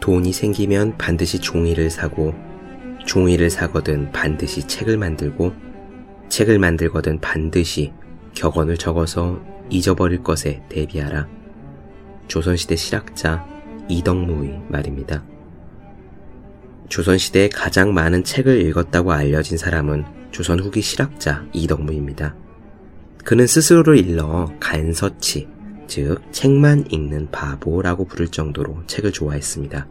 돈이 생기면 반드시 종이를 사고 종이를 사거든 반드시 책을 만들고 책을 만들거든 반드시 격언을 적어서 잊어버릴 것에 대비하라. 조선시대 실학자 이덕무의 말입니다. 조선시대에 가장 많은 책을 읽었다고 알려진 사람은 조선 후기 실학자 이덕무입니다. 그는 스스로를 일러 간서치, 즉 책만 읽는 바보라고 부를 정도로 책을 좋아했습니다.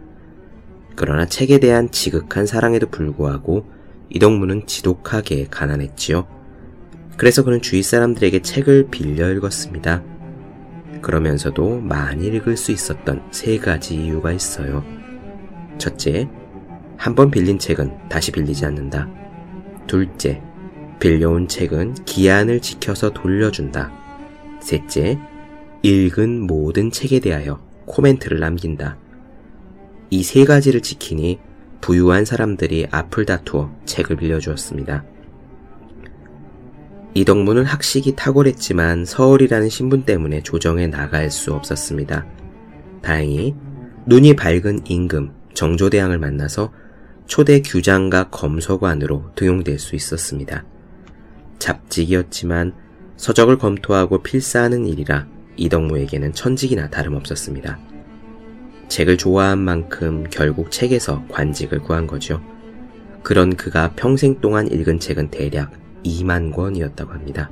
그러나 책에 대한 지극한 사랑에도 불구하고 이덕무는 지독하게 가난했지요. 그래서 그는 주위 사람들에게 책을 빌려 읽었습니다. 그러면서도 많이 읽을 수 있었던 세 가지 이유가 있어요. 첫째, 한 번 빌린 책은 다시 빌리지 않는다. 둘째, 빌려온 책은 기한을 지켜서 돌려준다. 셋째, 읽은 모든 책에 대하여 코멘트를 남긴다. 이 세 가지를 지키니 부유한 사람들이 앞을 다투어 책을 빌려주었습니다. 이덕무는 학식이 탁월했지만 서울이라는 신분 때문에 조정에 나갈 수 없었습니다. 다행히 눈이 밝은 임금 정조대왕을 만나서 초대 규장과 검소관으로 등용될 수 있었습니다. 잡직이었지만 서적을 검토하고 필사하는 일이라 이덕무에게는 천직이나 다름없었습니다. 책을 좋아한 만큼 결국 책에서 관직을 구한 거죠. 그런 그가 평생 동안 읽은 책은 대략 2만 권이었다고 합니다.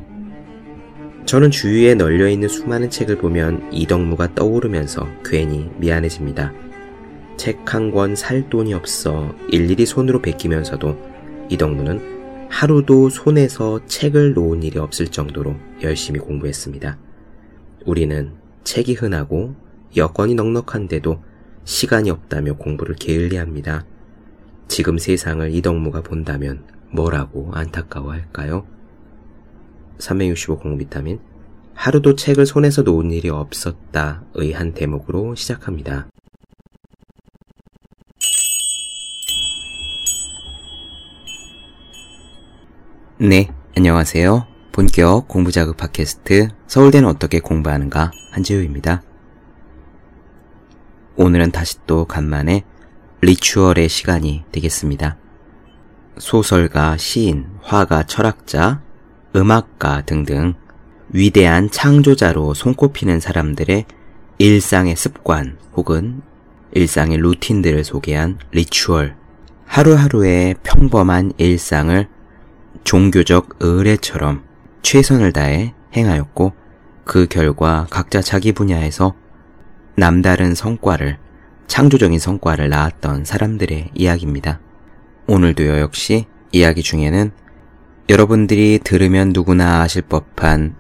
저는 주위에 널려있는 수많은 책을 보면 이덕무가 떠오르면서 괜히 미안해집니다. 책 한 권 살 돈이 없어 일일이 손으로 베끼면서도 이덕무는 하루도 손에서 책을 놓은 일이 없을 정도로 열심히 공부했습니다. 우리는 책이 흔하고 여건이 넉넉한데도 시간이 없다며 공부를 게을리합니다. 지금 세상을 이덕무가 본다면 뭐라고 안타까워할까요? 365 공비타민 하루도 책을 손에서 놓은 일이 없었다의 한 대목으로 시작합니다. 네, 안녕하세요. 본격 공부자극 팟캐스트 서울대는 어떻게 공부하는가 한지우입니다. 오늘은 다시 또 간만에 리추얼의 시간이 되겠습니다. 소설가, 시인, 화가, 철학자, 음악가 등등 위대한 창조자로 손꼽히는 사람들의 일상의 습관 혹은 일상의 루틴들을 소개한 리추얼. 하루하루의 평범한 일상을 종교적 의례처럼 최선을 다해 행하였고 그 결과 각자 자기 분야에서 남다른 성과를, 창조적인 성과를 낳았던 사람들의 이야기입니다. 오늘도요 역시 이야기 중에는 여러분들이 들으면 누구나 아실 법한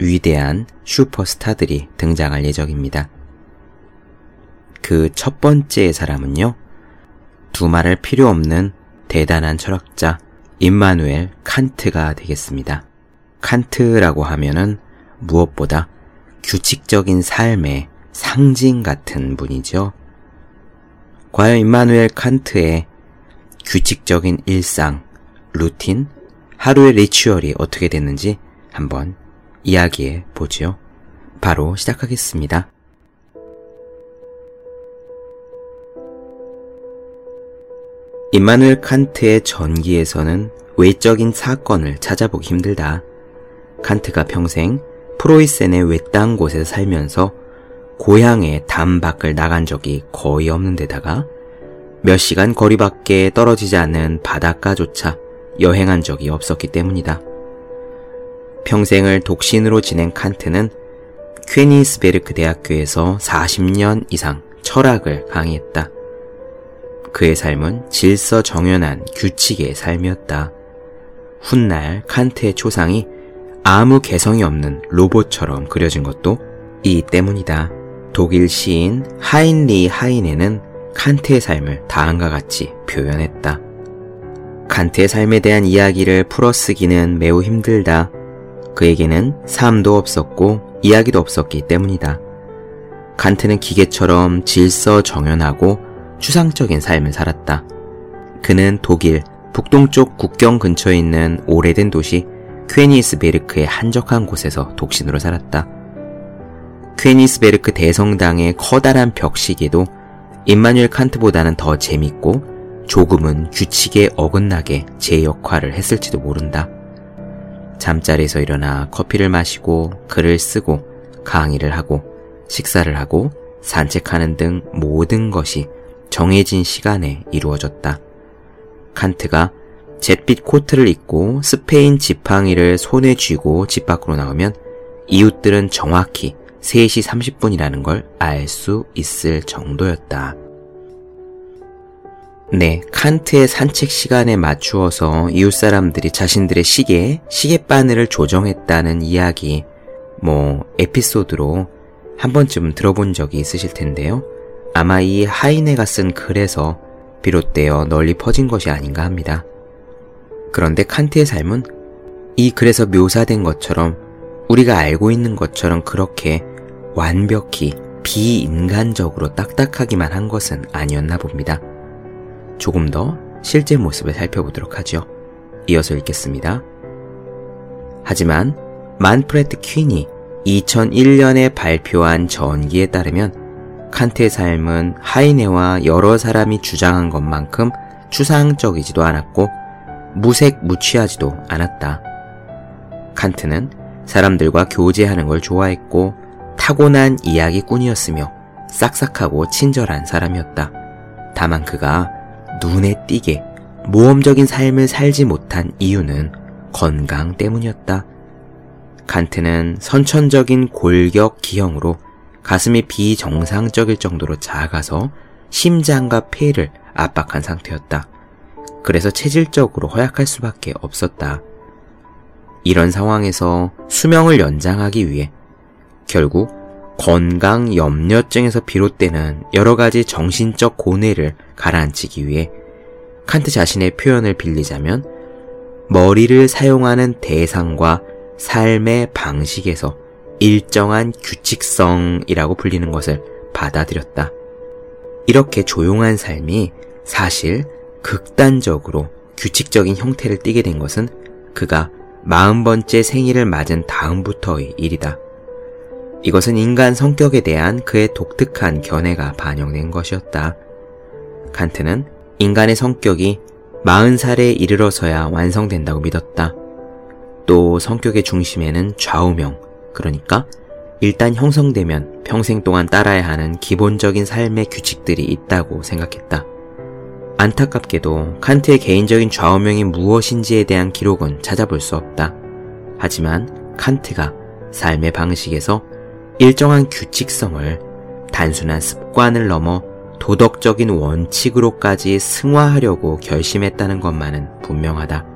위대한 슈퍼스타들이 등장할 예정입니다. 그 첫 번째 사람은요, 두말할 필요 없는 대단한 철학자 임마누엘 칸트가 되겠습니다. 칸트라고 하면은 무엇보다 규칙적인 삶의 상징 같은 분이죠. 과연 임마누엘 칸트의 규칙적인 일상, 루틴, 하루의 리추얼이 어떻게 됐는지 한번 이야기해 보지요. 바로 시작하겠습니다. 임마누엘 칸트의 전기에서는 외적인 사건을 찾아보기 힘들다. 칸트가 평생 프로이센의 외딴 곳에 살면서 고향의 담 밖을 나간 적이 거의 없는 데다가 몇 시간 거리 밖에 떨어지지 않는 바닷가조차 여행한 적이 없었기 때문이다. 평생을 독신으로 지낸 칸트는 퀘니스베르크 대학교에서 40년 이상 철학을 강의했다. 그의 삶은 질서 정연한 규칙의 삶이었다. 훗날 칸트의 초상이 아무 개성이 없는 로봇처럼 그려진 것도 이 때문이다. 독일 시인 하인리 하이네는 칸트의 삶을 다음과 같이 표현했다. 칸트의 삶에 대한 이야기를 풀어 쓰기는 매우 힘들다. 그에게는 삶도 없었고 이야기도 없었기 때문이다. 칸트는 기계처럼 질서 정연하고 추상적인 삶을 살았다. 그는 독일 북동쪽 국경 근처에 있는 오래된 도시 퀘니스베르크의 한적한 곳에서 독신으로 살았다. 퀘니스베르크 대성당의 커다란 벽시계도 임마뉴엘 칸트보다는 더 재밌고 조금은 규칙에 어긋나게 제 역할을 했을지도 모른다. 잠자리에서 일어나 커피를 마시고 글을 쓰고 강의를 하고 식사를 하고 산책하는 등 모든 것이 정해진 시간에 이루어졌다. 칸트가 잿빛 코트를 입고 스페인 지팡이를 손에 쥐고 집 밖으로 나오면 이웃들은 정확히 3시 30분이라는 걸 알 수 있을 정도였다. 네, 칸트의 산책 시간에 맞추어서 이웃 사람들이 자신들의 시계, 시계바늘을 조정했다는 이야기, 뭐, 에피소드로 한 번쯤 들어본 적이 있으실 텐데요. 아마 이 하이네가 쓴 글에서 비롯되어 널리 퍼진 것이 아닌가 합니다. 그런데 칸트의 삶은 이 글에서 묘사된 것처럼 우리가 알고 있는 것처럼 그렇게 완벽히 비인간적으로 딱딱하기만 한 것은 아니었나 봅니다. 조금 더 실제 모습을 살펴보도록 하죠. 이어서 읽겠습니다. 하지만 만프레트 퀸이 2001년에 발표한 전기에 따르면 칸트의 삶은 하이네와 여러 사람이 주장한 것만큼 추상적이지도 않았고 무색무취하지도 않았다. 칸트는 사람들과 교제하는 걸 좋아했고 타고난 이야기꾼이었으며 싹싹하고 친절한 사람이었다. 다만 그가 눈에 띄게 모험적인 삶을 살지 못한 이유는 건강 때문이었다. 칸트는 선천적인 골격 기형으로 가슴이 비정상적일 정도로 작아서 심장과 폐를 압박한 상태였다. 그래서 체질적으로 허약할 수밖에 없었다. 이런 상황에서 수명을 연장하기 위해 결국 건강 염려증에서 비롯되는 여러 가지 정신적 고뇌를 가라앉히기 위해 칸트 자신의 표현을 빌리자면 머리를 사용하는 대상과 삶의 방식에서 일정한 규칙성이라고 불리는 것을 받아들였다. 이렇게 조용한 삶이 사실 극단적으로 규칙적인 형태를 띠게 된 것은 그가 마흔 번째 생일을 맞은 다음부터의 일이다. 이것은 인간 성격에 대한 그의 독특한 견해가 반영된 것이었다. 칸트는 인간의 성격이 마흔 살에 이르러서야 완성된다고 믿었다. 또 성격의 중심에는 좌우명, 그러니까 일단 형성되면 평생 동안 따라야 하는 기본적인 삶의 규칙들이 있다고 생각했다. 안타깝게도 칸트의 개인적인 좌우명이 무엇인지에 대한 기록은 찾아볼 수 없다. 하지만 칸트가 삶의 방식에서 일정한 규칙성을 단순한 습관을 넘어 도덕적인 원칙으로까지 승화하려고 결심했다는 것만은 분명하다.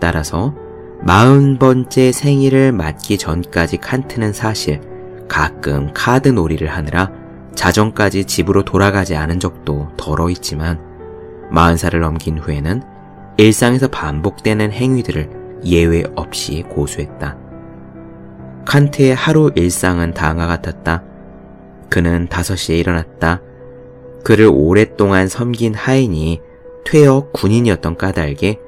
따라서 마흔 번째 생일을 맞기 전까지 칸트는 사실 가끔 카드 놀이를 하느라 자정까지 집으로 돌아가지 않은 적도 덜어 있지만 마흔 살을 넘긴 후에는 일상에서 반복되는 행위들을 예외 없이 고수했다. 칸트의 하루 일상은 다음과 같았다. 그는 5시에 일어났다. 그를 오랫동안 섬긴 하인이 퇴역 군인이었던 까닭에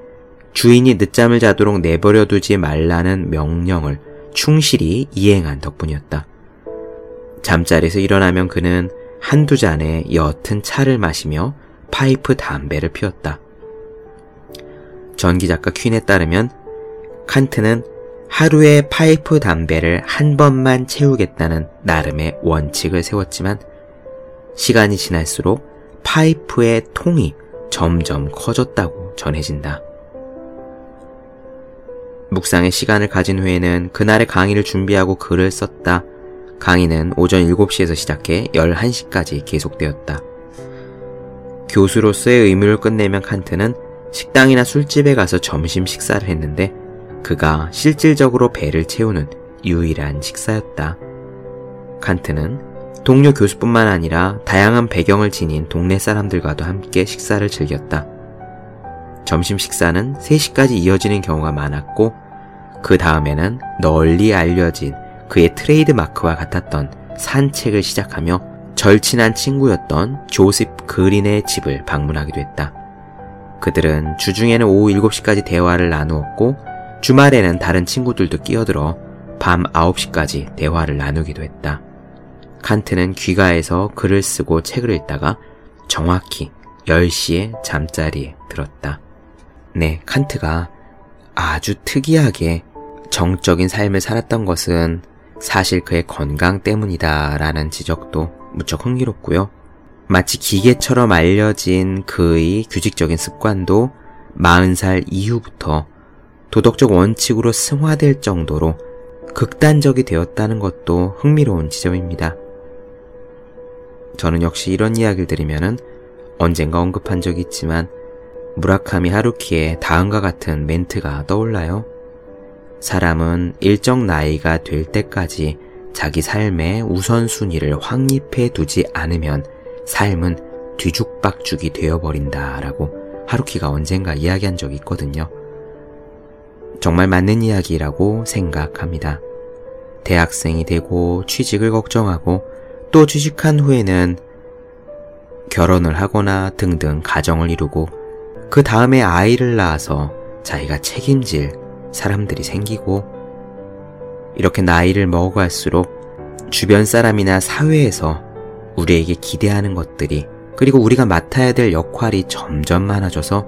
주인이 늦잠을 자도록 내버려 두지 말라는 명령을 충실히 이행한 덕분이었다. 잠자리에서 일어나면 그는 한두 잔의 옅은 차를 마시며 파이프 담배를 피웠다. 전기 작가 퀸에 따르면 칸트는 하루에 파이프 담배를 한 번만 채우겠다는 나름의 원칙을 세웠지만 시간이 지날수록 파이프의 통이 점점 커졌다고 전해진다. 묵상의 시간을 가진 후에는 그날의 강의를 준비하고 글을 썼다. 강의는 오전 7시에서 시작해 11시까지 계속되었다. 교수로서의 의무를 끝내면 칸트는 식당이나 술집에 가서 점심 식사를 했는데 그가 실질적으로 배를 채우는 유일한 식사였다. 칸트는 동료 교수뿐만 아니라 다양한 배경을 지닌 동네 사람들과도 함께 식사를 즐겼다. 점심 식사는 3시까지 이어지는 경우가 많았고 그 다음에는 널리 알려진 그의 트레이드 마크와 같았던 산책을 시작하며 절친한 친구였던 조셉 그린의 집을 방문하기도 했다. 그들은 주중에는 오후 7시까지 대화를 나누었고 주말에는 다른 친구들도 끼어들어 밤 9시까지 대화를 나누기도 했다. 칸트는 귀가해서 글을 쓰고 책을 읽다가 정확히 10시에 잠자리에 들었다. 네, 칸트가 아주 특이하게 정적인 삶을 살았던 것은 사실 그의 건강 때문이다라는 지적도 무척 흥미롭고요. 마치 기계처럼 알려진 그의 규칙적인 습관도 40살 이후부터 도덕적 원칙으로 승화될 정도로 극단적이 되었다는 것도 흥미로운 지점입니다. 저는 역시 이런 이야기를 들으면 언젠가 언급한 적이 있지만 무라카미 하루키의 다음과 같은 멘트가 떠올라요. 사람은 일정 나이가 될 때까지 자기 삶의 우선순위를 확립해 두지 않으면 삶은 뒤죽박죽이 되어버린다 라고 하루키가 언젠가 이야기한 적이 있거든요. 정말 맞는 이야기라고 생각합니다. 대학생이 되고 취직을 걱정하고 또 취직한 후에는 결혼을 하거나 등등 가정을 이루고 그 다음에 아이를 낳아서 자기가 책임질 사람들이 생기고 이렇게 나이를 먹어갈수록 주변 사람이나 사회에서 우리에게 기대하는 것들이 그리고 우리가 맡아야 될 역할이 점점 많아져서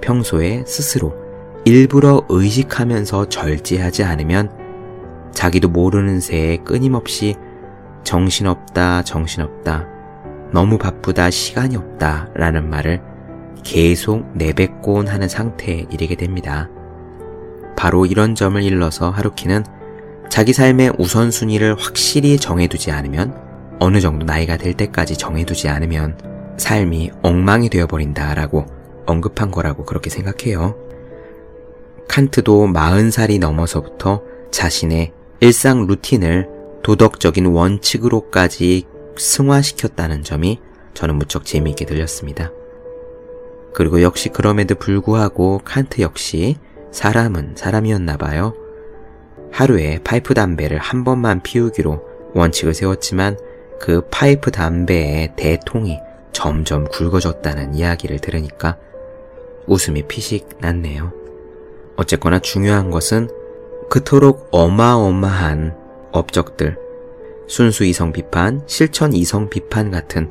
평소에 스스로 일부러 의식하면서 절제하지 않으면 자기도 모르는 새에 끊임없이 정신없다, 정신없다, 너무 바쁘다, 시간이 없다 라는 말을 계속 내뱉곤 하는 상태에 이르게 됩니다. 바로 이런 점을 일러서 하루키는 자기 삶의 우선순위를 확실히 정해두지 않으면 어느 정도 나이가 될 때까지 정해두지 않으면 삶이 엉망이 되어버린다라고 언급한 거라고 그렇게 생각해요. 칸트도 40살이 넘어서부터 자신의 일상 루틴을 도덕적인 원칙으로까지 승화시켰다는 점이 저는 무척 재미있게 들렸습니다. 그리고 역시 그럼에도 불구하고 칸트 역시 사람은 사람이었나 봐요. 하루에 파이프 담배를 한 번만 피우기로 원칙을 세웠지만 그 파이프 담배의 대통이 점점 굵어졌다는 이야기를 들으니까 웃음이 피식 났네요. 어쨌거나 중요한 것은 그토록 어마어마한 업적들, 순수 이성 비판, 실천 이성 비판 같은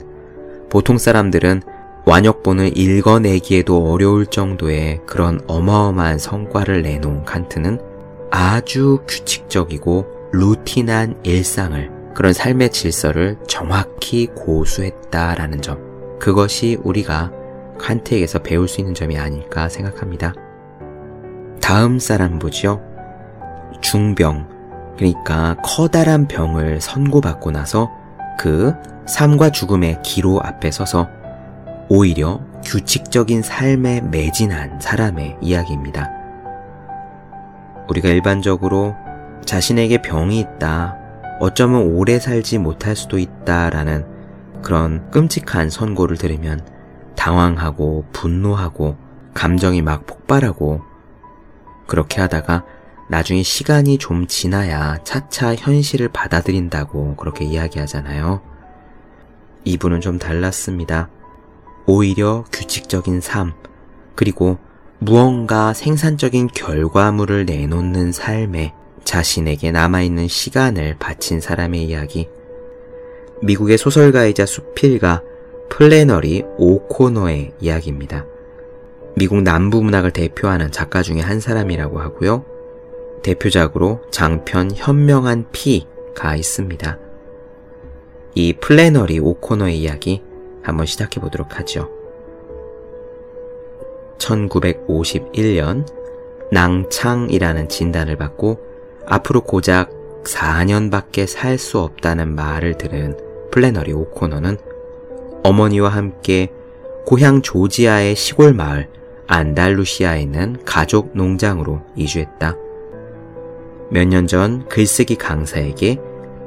보통 사람들은 완역본을 읽어내기에도 어려울 정도의 그런 어마어마한 성과를 내놓은 칸트는 아주 규칙적이고 루틴한 일상을 그런 삶의 질서를 정확히 고수했다라는 점. 그것이 우리가 칸트에게서 배울 수 있는 점이 아닐까 생각합니다. 다음 사람 보죠. 중병. 그러니까 커다란 병을 선고받고 나서 그 삶과 죽음의 기로 앞에 서서 오히려 규칙적인 삶에 매진한 사람의 이야기입니다. 우리가 일반적으로 자신에게 병이 있다, 어쩌면 오래 살지 못할 수도 있다 라는 그런 끔찍한 선고를 들으면 당황하고 분노하고 감정이 막 폭발하고 그렇게 하다가 나중에 시간이 좀 지나야 차차 현실을 받아들인다고 그렇게 이야기하잖아요. 이분은 좀 달랐습니다. 오히려 규칙적인 삶, 그리고 무언가 생산적인 결과물을 내놓는 삶에 자신에게 남아있는 시간을 바친 사람의 이야기. 미국의 소설가이자 수필가 플래너리 오코너의 이야기입니다. 미국 남부 문학을 대표하는 작가 중에 한 사람이라고 하고요. 대표작으로 장편 현명한 피가 있습니다. 이 플래너리 오코너의 이야기 한번 시작해 보도록 하죠. 1951년 낭창이라는 진단을 받고 앞으로 고작 4년밖에 살 수 없다는 말을 들은 플래너리 오코너는 어머니와 함께 고향 조지아의 시골 마을 안달루시아에 있는 가족 농장으로 이주했다. 몇 년 전 글쓰기 강사에게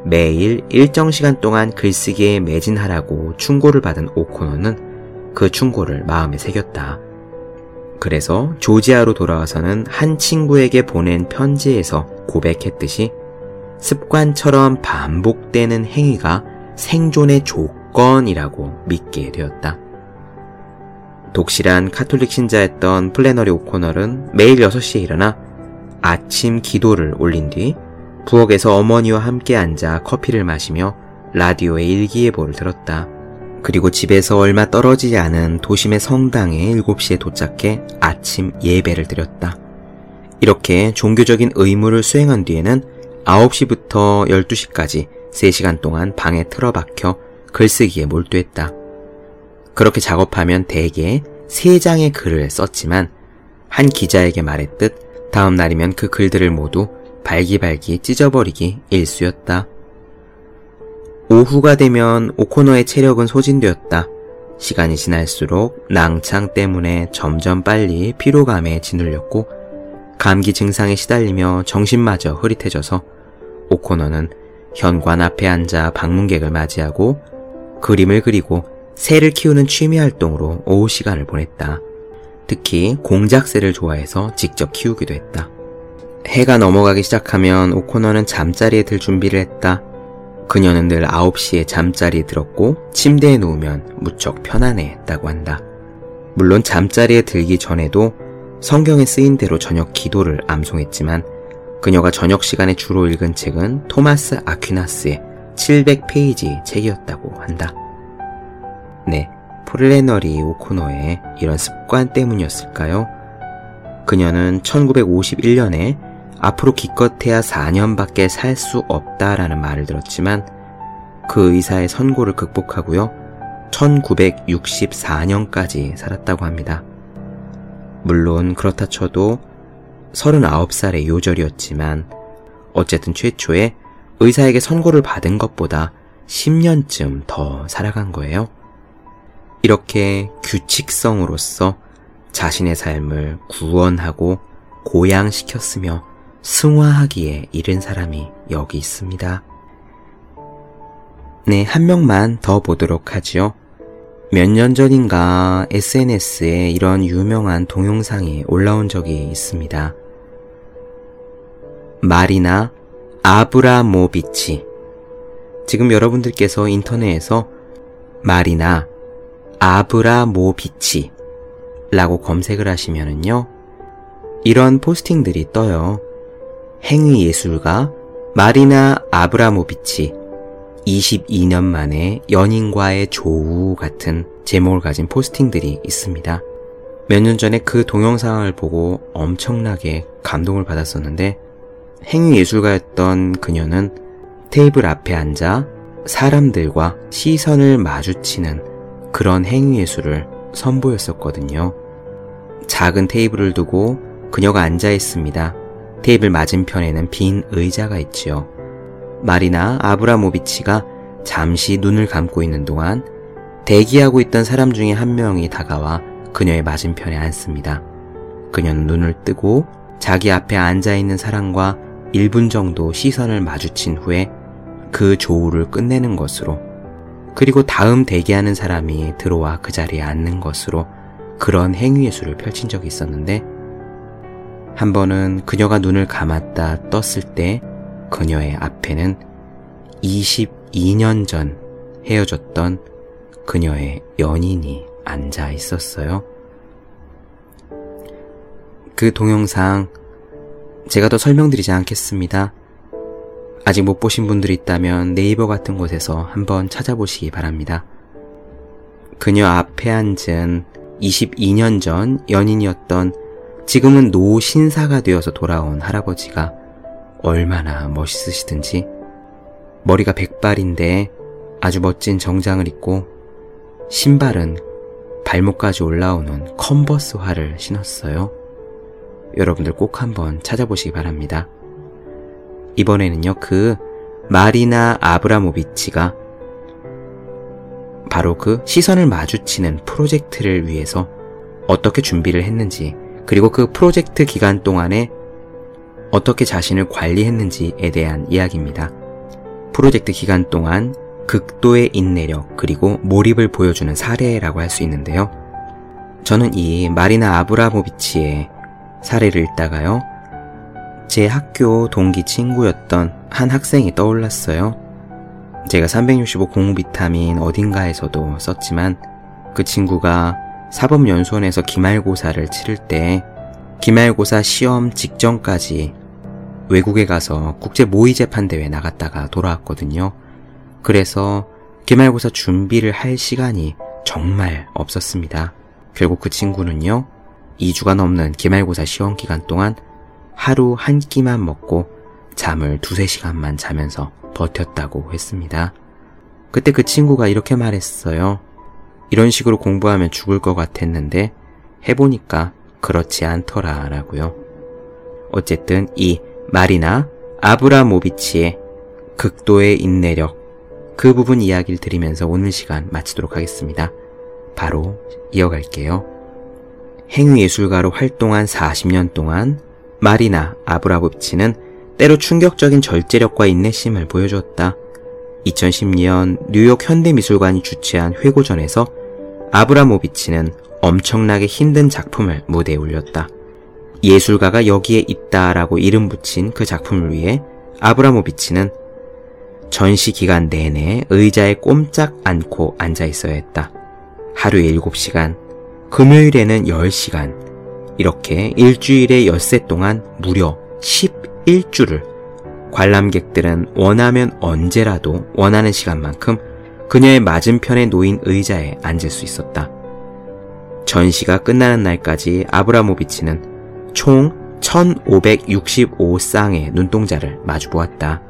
매일 일정 시간 동안 글쓰기에 매진하라고 충고를 받은 오코너는 그 충고를 마음에 새겼다. 그래서 조지아로 돌아와서는 한 친구에게 보낸 편지에서 고백했듯이 습관처럼 반복되는 행위가 생존의 조건이라고 믿게 되었다. 독실한 카톨릭 신자였던 플래너리 오코너는 매일 6시에 일어나 아침 기도를 올린 뒤 부엌에서 어머니와 함께 앉아 커피를 마시며 라디오에 일기예보를 들었다. 그리고 집에서 얼마 떨어지지 않은 도심의 성당에 7시에 도착해 아침 예배를 드렸다. 이렇게 종교적인 의무를 수행한 뒤에는 9시부터 12시까지 3시간 동안 방에 틀어박혀 글쓰기에 몰두했다. 그렇게 작업하면 대개 3장의 글을 썼지만 한 기자에게 말했듯 다음 날이면 그 글들을 모두 발기발기 찢어버리기 일쑤였다. 오후가 되면 오코노의 체력은 소진되었다. 시간이 지날수록 낭창 때문에 점점 빨리 피로감에 짓눌렸고 감기 증상에 시달리며 정신마저 흐릿해져서 오코노는 현관 앞에 앉아 방문객을 맞이하고 그림을 그리고 새를 키우는 취미 활동으로 오후 시간을 보냈다. 특히 공작새를 좋아해서 직접 키우기도 했다. 해가 넘어가기 시작하면 오코너는 잠자리에 들 준비를 했다. 그녀는 늘 9시에 잠자리에 들었고 침대에 누우면 무척 편안해 했다고 한다. 물론 잠자리에 들기 전에도 성경에 쓰인 대로 저녁 기도를 암송했지만 그녀가 저녁 시간에 주로 읽은 책은 토마스 아퀴나스의 700페이지 책이었다고 한다. 네, 포레너리 오코노의 이런 습관 때문이었을까요? 그녀는 1951년에 앞으로 기껏해야 4년밖에 살 수 없다라는 말을 들었지만 그 의사의 선고를 극복하고요. 1964년까지 살았다고 합니다. 물론 그렇다 쳐도 39살의 요절이었지만 어쨌든 최초에 의사에게 선고를 받은 것보다 10년쯤 더 살아간 거예요. 이렇게 규칙성으로서 자신의 삶을 구원하고 고양시켰으며 승화하기에 이른 사람이 여기 있습니다. 네, 한 명만 더 보도록 하지요. 몇 년 전인가 SNS에 이런 유명한 동영상이 올라온 적이 있습니다. 마리나 아브라모비치. 지금 여러분들께서 인터넷에서 마리나 아브라모비치 라고 검색을 하시면은요. 이런 포스팅들이 떠요. 행위 예술가 마리나 아브라모비치 22년 만에 연인과의 조우 같은 제목을 가진 포스팅들이 있습니다. 몇 년 전에 그 동영상을 보고 엄청나게 감동을 받았었는데 행위 예술가였던 그녀는 테이블 앞에 앉아 사람들과 시선을 마주치는 그런 행위 예술을 선보였었거든요. 작은 테이블을 두고 그녀가 앉아 있습니다. 테이블 맞은편에는 빈 의자가 있지요. 마리나 아브라모비치가 잠시 눈을 감고 있는 동안 대기하고 있던 사람 중에 한 명이 다가와 그녀의 맞은편에 앉습니다. 그녀는 눈을 뜨고 자기 앞에 앉아 있는 사람과 1분 정도 시선을 마주친 후에 그 조우를 끝내는 것으로 그리고 다음 대기하는 사람이 들어와 그 자리에 앉는 것으로 그런 행위예술을 펼친 적이 있었는데 한 번은 그녀가 눈을 감았다 떴을 때 그녀의 앞에는 22년 전 헤어졌던 그녀의 연인이 앉아 있었어요. 그 동영상 제가 더 설명드리지 않겠습니다. 아직 못 보신 분들이 있다면 네이버 같은 곳에서 한번 찾아보시기 바랍니다. 그녀 앞에 앉은 22년 전 연인이었던 지금은 노신사가 되어서 돌아온 할아버지가 얼마나 멋있으시든지 머리가 백발인데 아주 멋진 정장을 입고 신발은 발목까지 올라오는 컨버스화를 신었어요. 여러분들 꼭 한번 찾아보시기 바랍니다. 이번에는요, 그 마리나 아브라모비치가 바로 그 시선을 마주치는 프로젝트를 위해서 어떻게 준비를 했는지 그리고 그 프로젝트 기간 동안에 어떻게 자신을 관리했는지에 대한 이야기입니다. 프로젝트 기간 동안 극도의 인내력 그리고 몰입을 보여주는 사례라고 할 수 있는데요. 저는 이 마리나 아브라모비치의 사례를 읽다가요. 제 학교 동기 친구였던 한 학생이 떠올랐어요. 제가 365 공우 비타민 어딘가에서도 썼지만 그 친구가 사법연수원에서 기말고사를 치를 때 기말고사 시험 직전까지 외국에 가서 국제 모의재판 대회 나갔다가 돌아왔거든요. 그래서 기말고사 준비를 할 시간이 정말 없었습니다. 결국 그 친구는요, 2주가 넘는 기말고사 시험 기간 동안 하루 한 끼만 먹고 잠을 두세 시간만 자면서 버텼다고 했습니다. 그때 그 친구가 이렇게 말했어요. 이런 식으로 공부하면 죽을 것 같았는데 해보니까 그렇지 않더라 라고요. 어쨌든 이 마리나 아브라모비치의 극도의 인내력 그 부분 이야기를 드리면서 오늘 시간 마치도록 하겠습니다. 바로 이어갈게요. 행위예술가로 활동한 40년 동안 마리나 아브라모비치는 때로 충격적인 절제력과 인내심을 보여주었다. 2010년 뉴욕 현대미술관이 주최한 회고전에서 아브라모비치는 엄청나게 힘든 작품을 무대에 올렸다. 예술가가 여기에 있다라고 이름 붙인 그 작품을 위해 아브라모비치는 전시 기간 내내 의자에 꼼짝 않고 앉아 있어야 했다. 하루에 7시간, 금요일에는 10시간, 이렇게 일주일에 엿새 동안 무려 11주를 관람객들은 원하면 언제라도 원하는 시간만큼 그녀의 맞은편에 놓인 의자에 앉을 수 있었다. 전시가 끝나는 날까지 아브라모비치는 총 1565쌍의 눈동자를 마주보았다.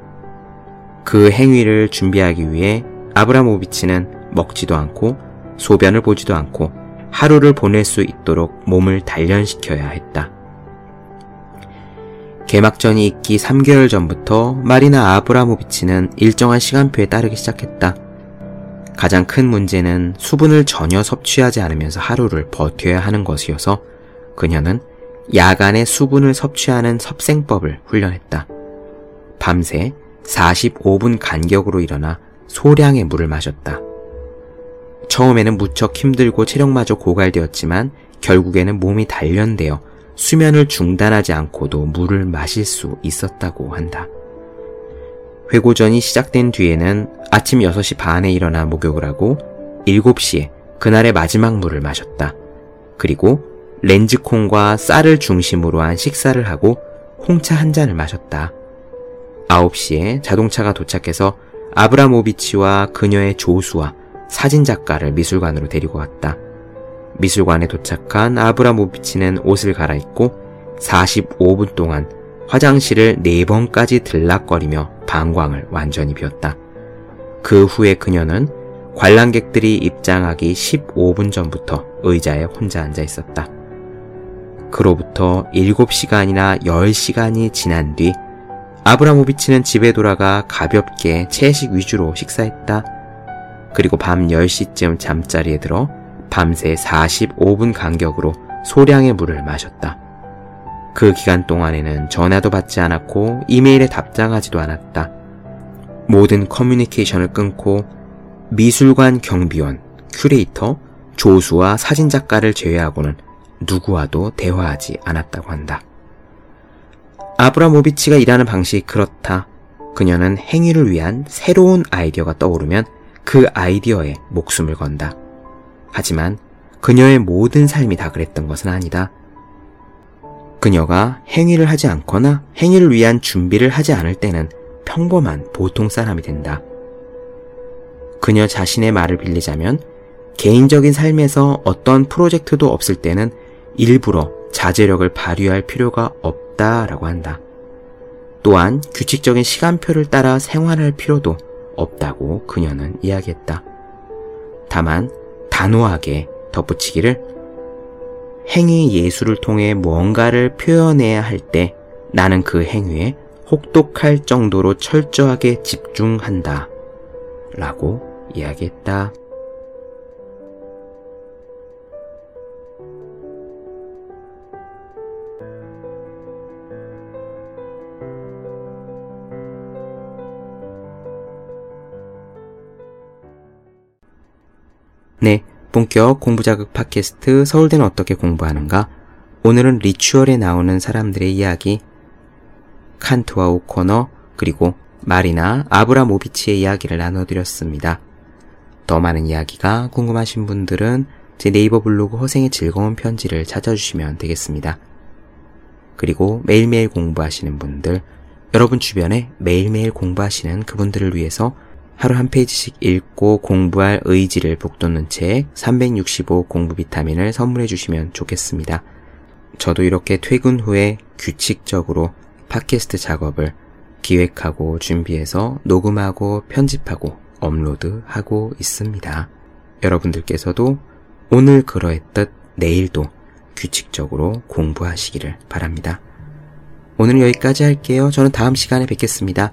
그 행위를 준비하기 위해 아브라모비치는 먹지도 않고 소변을 보지도 않고 하루를 보낼 수 있도록 몸을 단련시켜야 했다. 개막전이 있기 3개월 전부터 마리나 아브라모비치는 일정한 시간표에 따르기 시작했다. 가장 큰 문제는 수분을 전혀 섭취하지 않으면서 하루를 버텨야 하는 것이어서 그녀는 야간에 수분을 섭취하는 섭생법을 훈련했다. 밤새 45분 간격으로 일어나 소량의 물을 마셨다. 처음에는 무척 힘들고 체력마저 고갈되었지만 결국에는 몸이 단련되어 수면을 중단하지 않고도 물을 마실 수 있었다고 한다. 회고전이 시작된 뒤에는 아침 6시 반에 일어나 목욕을 하고 7시에 그날의 마지막 물을 마셨다. 그리고 렌즈콩과 쌀을 중심으로 한 식사를 하고 홍차 한 잔을 마셨다. 9시에 자동차가 도착해서 아브라모비치와 그녀의 조수와 사진작가를 미술관으로 데리고 왔다. 미술관에 도착한 아브라모비치는 옷을 갈아입고 45분 동안 화장실을 4번까지 들락거리며 방광을 완전히 비웠다. 그 후에 그녀는 관람객들이 입장하기 15분 전부터 의자에 혼자 앉아 있었다. 그로부터 7시간이나 10시간이 지난 뒤 아브라모비치는 집에 돌아가 가볍게 채식 위주로 식사했다. 그리고 밤 10시쯤 잠자리에 들어 밤새 45분 간격으로 소량의 물을 마셨다. 그 기간 동안에는 전화도 받지 않았고 이메일에 답장하지도 않았다. 모든 커뮤니케이션을 끊고 미술관 경비원, 큐레이터, 조수와 사진작가를 제외하고는 누구와도 대화하지 않았다고 한다. 아브라모비치가 일하는 방식이 그렇다. 그녀는 행위를 위한 새로운 아이디어가 떠오르면 그 아이디어에 목숨을 건다. 하지만 그녀의 모든 삶이 다 그랬던 것은 아니다. 그녀가 행위를 하지 않거나 행위를 위한 준비를 하지 않을 때는 평범한 보통 사람이 된다. 그녀 자신의 말을 빌리자면 개인적인 삶에서 어떤 프로젝트도 없을 때는 일부러 자제력을 발휘할 필요가 없다라고 한다. 또한 규칙적인 시간표를 따라 생활할 필요도 없다고 그녀는 이야기했다. 다만 단호하게 덧붙이기를 행위 예술을 통해 무언가를 표현해야 할 때 나는 그 행위에 혹독할 정도로 철저하게 집중한다. 라고 이야기했다. 네, 본격 공부 자극 팟캐스트 서울대는 어떻게 공부하는가? 오늘은 리추얼에 나오는 사람들의 이야기, 칸트와 오코너, 그리고 마리나 아브라모비치의 이야기를 나눠드렸습니다. 더 많은 이야기가 궁금하신 분들은 제 네이버 블로그 허생의 즐거운 편지를 찾아주시면 되겠습니다. 그리고 매일매일 공부하시는 분들, 여러분 주변에 매일매일 공부하시는 그분들을 위해서 하루 한 페이지씩 읽고 공부할 의지를 북돋는 책 365 공부 비타민을 선물해 주시면 좋겠습니다. 저도 이렇게 퇴근 후에 규칙적으로 팟캐스트 작업을 기획하고 준비해서 녹음하고 편집하고 업로드하고 있습니다. 여러분들께서도 오늘 그러했듯 내일도 규칙적으로 공부하시기를 바랍니다. 오늘 여기까지 할게요. 저는 다음 시간에 뵙겠습니다.